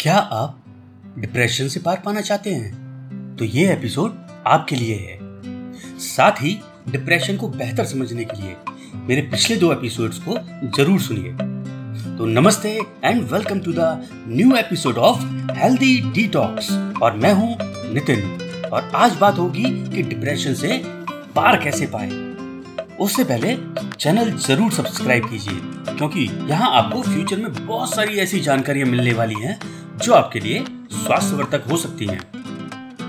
क्या आप डिप्रेशन से पार पाना चाहते हैं? तो ये एपिसोड आपके लिए है। साथ ही डिप्रेशन को बेहतर समझने के लिए मेरे पिछले दो एपिसोड्स को ज़रूर सुनिए। तो नमस्ते and welcome to the new episode of healthy detox और मैं हूँ नितिन। और आज बात होगी कि डिप्रेशन से पार कैसे पाए। उससे पहले चैनल ज़रूर सब्सक्राइब कीजिए, क्योंकि यहाँ आपको फ्यूचर में बहुत सारी ऐसी जानकारियाँ मिलने वाली हैं, जो आपके लिए स्वास्थ्यवर्धक हो सकती हैं।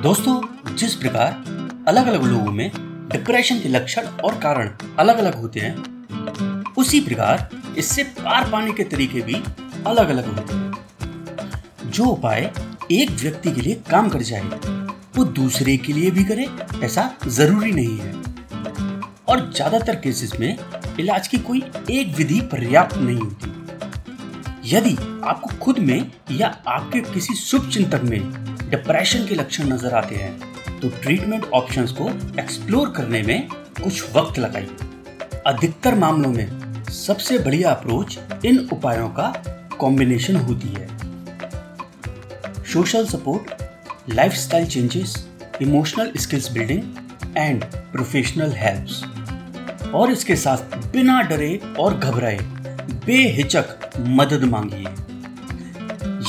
दोस्तों, जिस प्रकार अलग अलग लोगों में डिप्रेशन के लक्षण और कारण अलग अलग होते हैं, उसी प्रकार इससे पार पाने के तरीके भी अलग अलग होते हैं। जो उपाय एक व्यक्ति के लिए काम कर जाए, वो दूसरे के लिए भी करे, ऐसा ज़रूरी नहीं है। और ज़्यादातर केसेस में इलाज की कोई एक विधि पर्याप्त नहीं होती। यदि आपको खुद में या आपके किसी शुभ चिंतक में डिप्रेशन के लक्षण नज़र आते हैं तो ट्रीटमेंट ऑप्शंस को एक्सप्लोर करने में कुछ वक्त लगाइए। अधिकतर मामलों में सबसे बढ़िया अप्रोच इन उपायों का कॉम्बिनेशन होती है। Social support lifestyle changes emotional skills building and professional helps और इसके साथ बिना डरे और घबराए बेहिचक मदद मांगिए।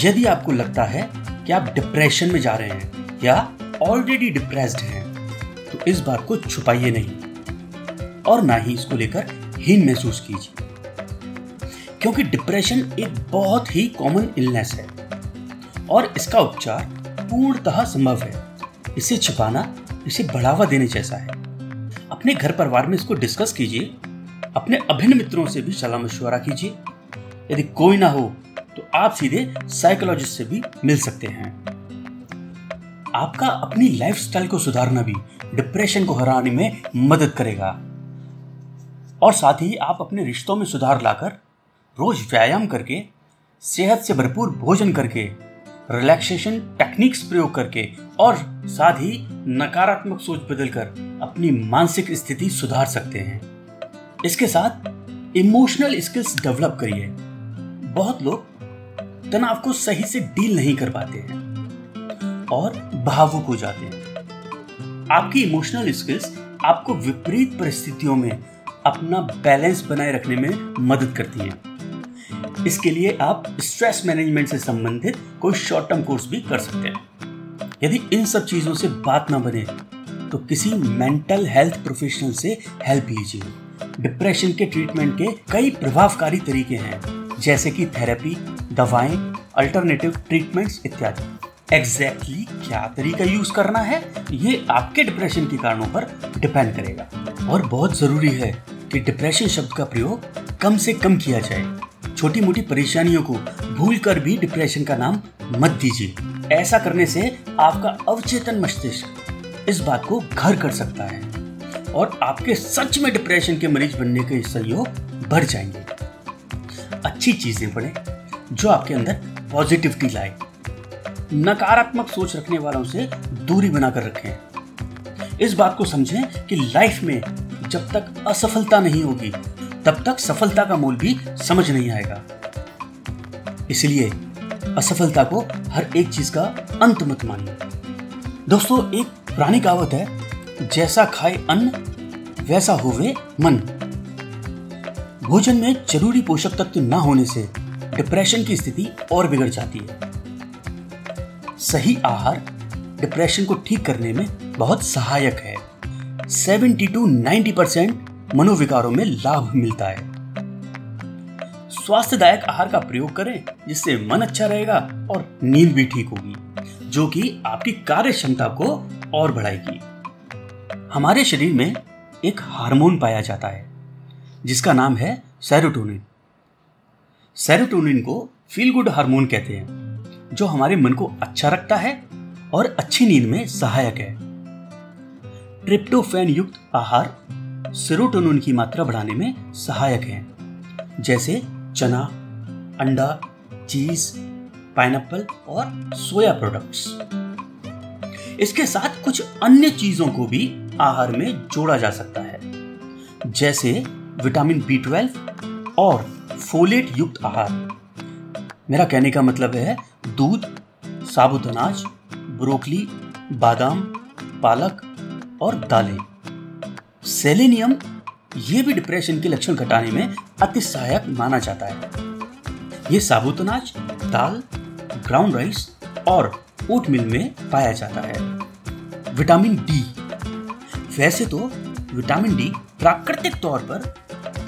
यदि आपको लगता है कि आप डिप्रेशन में जा रहे हैं या ऑलरेडी डिप्रेस्ड हैं तो इस बात को छुपाइए नहीं और ना ही इसको लेकर हीन महसूस कीजिए। क्योंकि डिप्रेशन एक बहुत ही कॉमन इलनेस है और इसका उपचार पूर्णतः संभव है। इसे छुपाना, इसे बढ़ावा देने जैसा है। अपने घर परिवार में इसको डिस्कस कीजिए। अपने अभिन्न मित्रों से भी सलाह मशवरा कीजिए। यदि कोई ना हो तो आप सीधे साइकोलॉजिस्ट से भी मिल सकते हैं। आपका अपनी लाइफस्टाइल को सुधारना भी डिप्रेशन को हराने में मदद करेगा। और साथ ही आप अपने रिश्तों में सुधार लाकर रोज व्यायाम करके, सेहत से भरपूर भोजन करके रिलैक्सेशन टेक्निक्स प्रयोग करके और साथ ही नकारात्मक सोच बदलकर अपनी मानसिक स्थिति सुधार सकते हैं। इसके साथ इमोशनल स्किल्स डेवलप करिए। बहुत लोग तनाव को सही से डील नहीं कर पाते हैं और भावुक हो जाते हैं। आपकी इमोशनल स्किल्स आपको विपरीत परिस्थितियों में अपना बैलेंस बनाए रखने में मदद करती हैं। इसके लिए आप स्ट्रेस मैनेजमेंट से संबंधित कोई शॉर्ट टर्म कोर्स भी कर सकते हैं। यदि इन सब चीज़ों से बात ना बने तो किसी मेंटल हेल्थ प्रोफेशनल से हेल्प लीजिए। डिप्रेशन के ट्रीटमेंट के कई प्रभावकारी तरीके हैं, जैसे कि थेरेपी दवाएँ अल्टरनेटिव ट्रीटमेंट्स इत्यादि। एग्जैक्टली exactly क्या तरीका यूज़ करना है, ये आपके डिप्रेशन के कारणों पर डिपेंड करेगा। और बहुत ज़रूरी है कि डिप्रेशन शब्द का प्रयोग कम से कम किया जाए। छोटी मोटी परेशानियों को भूल कर भी डिप्रेशन का नाम मत दीजिए। ऐसा करने से आपका अवचेतन मस्तिष्क इस बात को घर कर सकता है और आपके सच में डिप्रेशन के मरीज़ बनने के सहयोग बढ़ जाएँगे। अच्छी चीज़ें पढ़ें जो आपके अंदर पॉजिटिविटी लाए। नकारात्मक सोच रखने वालों से दूरी बनाकर रखें। इस बात को समझें कि लाइफ में जब तक असफलता नहीं होगी तब तक सफलता का मूल भी समझ नहीं आएगा। इसलिए असफलता को हर एक चीज़ का अंत मत मानिए। दोस्तों, एक पुरानी कहावत है, जैसा खाए अन्न, वैसा होवे मन। भोजन में ज़रूरी पोषक तत्व ना होने से डिप्रेशन की स्थिति और बिगड़ जाती है। सही आहार डिप्रेशन को ठीक करने में बहुत सहायक है। 70 टू 90 परसेंट मनोविकारों में लाभ मिलता है। स्वास्थ्यदायक आहार का प्रयोग करें, जिससे मन अच्छा रहेगा और नींद भी ठीक होगी, जो कि आपकी कार्य क्षमता को और बढ़ाएगी। हमारे शरीर में एक हार्मोन पाया जाता है, जिसका नाम है सेरोटोनिन। सेरोटोनिन को फील गुड हार्मोन कहते हैं, जो हमारे मन को अच्छा रखता है और अच्छी नींद में सहायक है। ट्रिप्टोफैन युक्त आहार सेरोटोनिन की मात्रा बढ़ाने में सहायक है। जैसे चना, अंडा, चीज़, पाइनएप्पल और सोया प्रोडक्ट्स। इसके साथ कुछ अन्य चीज़ों को भी आहार में जोड़ा जा सकता है। जैसे विटामिन बी ट्वेल्व और फोलेट युक्त आहार। मेरा कहने का मतलब है दूध साबुत अनाज ब्रोकली, बादाम, पालक और दालें। सेलेनियम, ये भी डिप्रेशन के लक्षण घटाने में अति सहायक माना जाता है। ये साबुत अनाज दाल ब्राउन राइस और ओट मिल में पाया जाता है। Vitamin D. वैसे तो विटामिन डी प्राकृतिक तौर पर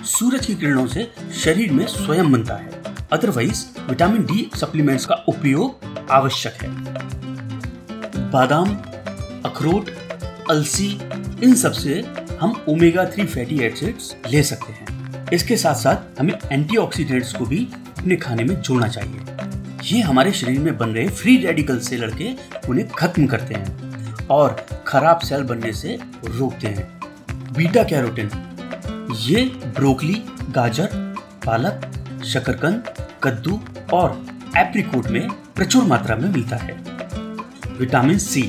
सूरज की किरणों से शरीर में स्वयं बनता है। अदरवाइज़ विटामिन डी सप्लीमेंट्स का उपयोग आवश्यक है। बादाम, अखरोट, अलसी, इन सबसे हम ओमेगा थ्री फैटी एसिड्स ले सकते हैं। इसके साथ साथ हमें एंटीऑक्सीडेंट्स को भी अपने खाने में जोड़ना चाहिए। ये हमारे शरीर में बन रहे फ्री रेडिकल से लड़के उन्हें खत्म करते हैं और खराब सेल बनने से रोकते हैं। बीटा कैरोटीन ये ब्रोकली गाजर, पालक, शकरकंद, कद्दू और एप्रिकोट में प्रचुर मात्रा में मिलता है। विटामिन सी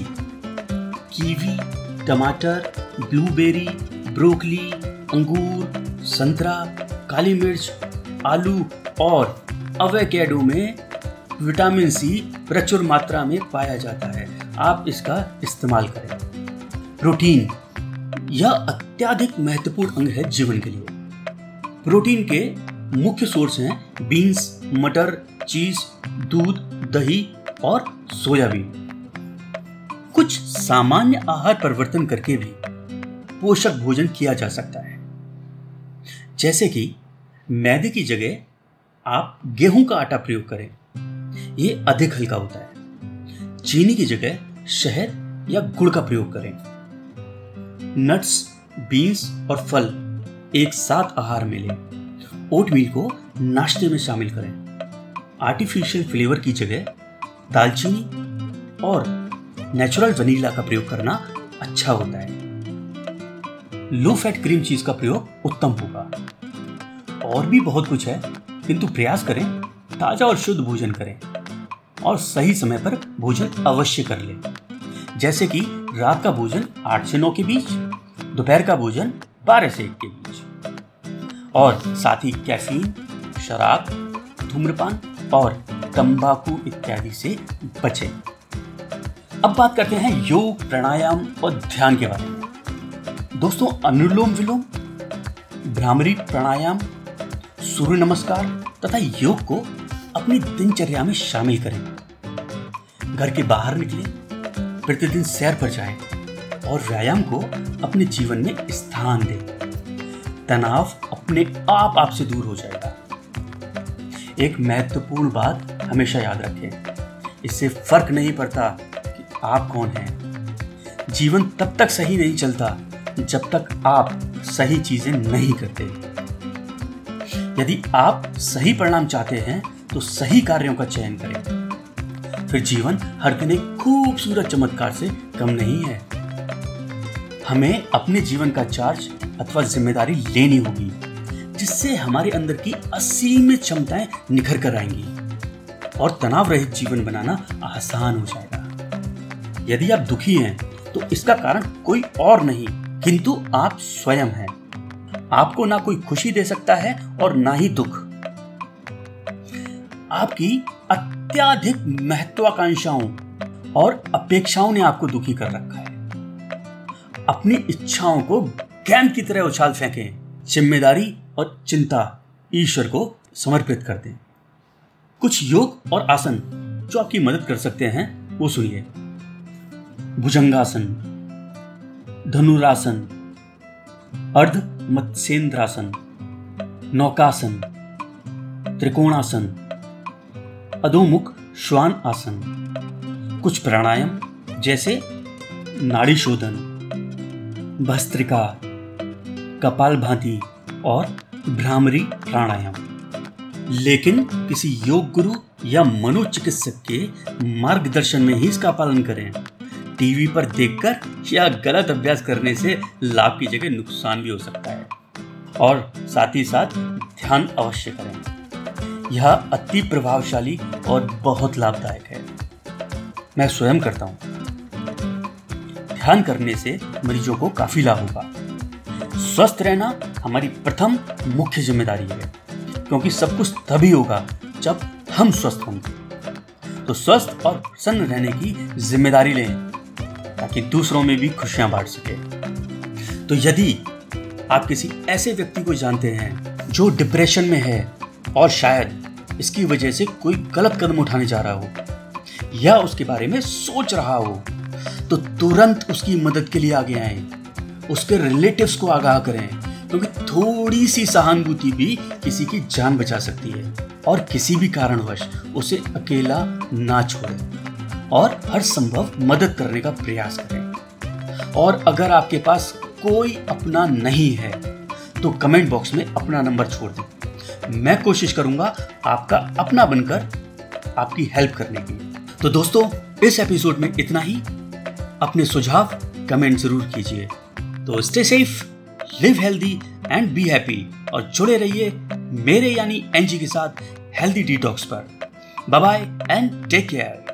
कीवी टमाटर ब्लूबेरी, ब्रोकली, अंगूर, संतरा, काली मिर्च, आलू और अवेकेडो में विटामिन सी प्रचुर मात्रा में पाया जाता है। आप इसका इस्तेमाल करें। प्रोटीन, यह अत्याधिक महत्वपूर्ण अंग है जीवन के लिए। प्रोटीन के मुख्य सोर्स हैं बीन्स, मटर, चीज़, दूध, दही और सोयाबीन। कुछ सामान्य आहार परिवर्तन करके भी पोषक भोजन किया जा सकता है। जैसे कि मैदे की जगह आप गेहूँ का आटा प्रयोग करें। यह अधिक हल्का होता है। चीनी की जगह शहद या गुड़ का प्रयोग करें। नट्स, बीन्स और फल एक साथ आहार में लें। ओटमील को नाश्ते में शामिल करें। आर्टिफिशियल फ्लेवर की जगह दालचीनी और नेचुरल वनीला का प्रयोग करना अच्छा होता है। लो फैट क्रीम चीज़ का प्रयोग उत्तम होगा। और भी बहुत कुछ है, किंतु प्रयास करें, ताज़ा और शुद्ध भोजन करें और सही समय पर भोजन अवश्य कर लें। जैसे कि रात का भोजन आठ से नौ के बीच, दोपहर का भोजन बारह से एक के बीच। और साथ ही कैफीन, शराब, धूम्रपान और तंबाकू इत्यादि से बचें। अब बात करते हैं योग, प्राणायाम और ध्यान के बारे में। दोस्तों, अनुलोम विलोम, भ्रामरी प्राणायाम, सूर्य नमस्कार तथा योग को अपनी दिनचर्या में शामिल करें। घर के बाहर निकले, प्रतिदिन सैर पर जाएँ और व्यायाम को अपने जीवन में स्थान दें। तनाव अपने आप आपसे दूर हो जाएगा। एक महत्वपूर्ण बात हमेशा याद रखें, इससे फ़र्क नहीं पड़ता कि आप कौन हैं। जीवन तब तक सही नहीं चलता जब तक आप सही चीज़ें नहीं करते। यदि आप सही परिणाम चाहते हैं तो सही कार्यों का चयन करें। फिर जीवन हर दिन एक खूबसूरत चमत्कार से कम नहीं है। हमें अपने जीवन का चार्ज अथवा ज़िम्मेदारी लेनी होगी, जिससे हमारे अंदर की असीमित क्षमताएँ निखर कर आएँगी और तनाव रहित जीवन बनाना आसान हो जाएगा। यदि आप दुखी हैं तो इसका कारण कोई और नहीं। किंतु आप स्वयं हैं। आपको ना कोई खुशी दे सकता है और ना ही दुख। आपकी अत्याधिक महत्वाकांक्षाओं और अपेक्षाओं ने आपको दुखी कर रखा है। अपनी इच्छाओं को गेंद की तरह उछाल फेंकें। ज़िम्मेदारी और चिंता ईश्वर को समर्पित कर दें। कुछ योग और आसन जो आपकी मदद कर सकते हैं, वो सुनिए। भुजंगासन। धनुरासन अर्ध मत्स्येंद्रासन नौकासन, त्रिकोणासन, अधोमुख श्वान आसन कुछ प्राणायाम जैसे नाड़ी शोधन भस्त्रिका कपाल भांति और भ्रामरी प्राणायाम। लेकिन किसी योग गुरु या मनोचिकित्सक के मार्गदर्शन में ही इसका पालन करें। टीवी पर देखकर या गलत अभ्यास करने से लाभ की जगह नुकसान भी हो सकता है। और साथ ही साथ ध्यान अवश्य करें। यह अति प्रभावशाली और बहुत लाभदायक है। मैं स्वयं करता हूँ। ध्यान करने से मरीजों को काफ़ी लाभ होगा। स्वस्थ रहना हमारी प्रथम मुख्य ज़िम्मेदारी है, क्योंकि सब कुछ तभी होगा जब हम स्वस्थ होंगे। तो स्वस्थ और प्रसन्न रहने की ज़िम्मेदारी लें। ताकि दूसरों में भी खुशियाँ बांट सके। तो यदि आप किसी ऐसे व्यक्ति को जानते हैं जो डिप्रेशन में है और शायद इसकी वजह से कोई गलत कदम उठाने जा रहा हो या उसके बारे में सोच रहा हो तो तुरंत उसकी मदद के लिए आगे आए। उसके रिलेटिव्स को आगाह करें, क्योंकि तो थोड़ी सी सहानुभूति भी किसी की जान बचा सकती है और किसी भी कारणवश उसे अकेला ना छोड़े। और हर संभव मदद करने का प्रयास करें। और अगर आपके पास कोई अपना नहीं है तो कमेंट बॉक्स में अपना नंबर छोड़ दें। मैं कोशिश करूँगा आपका अपना बनकर आपकी हेल्प करने की। तो दोस्तों, इस एपिसोड में इतना ही। अपने सुझाव कमेंट ज़रूर कीजिए। तो stay safe live healthy and be happy और जुड़े रहिए मेरे यानी एनजी के साथ हेल्दी डिटॉक्स पर। Bye bye and take care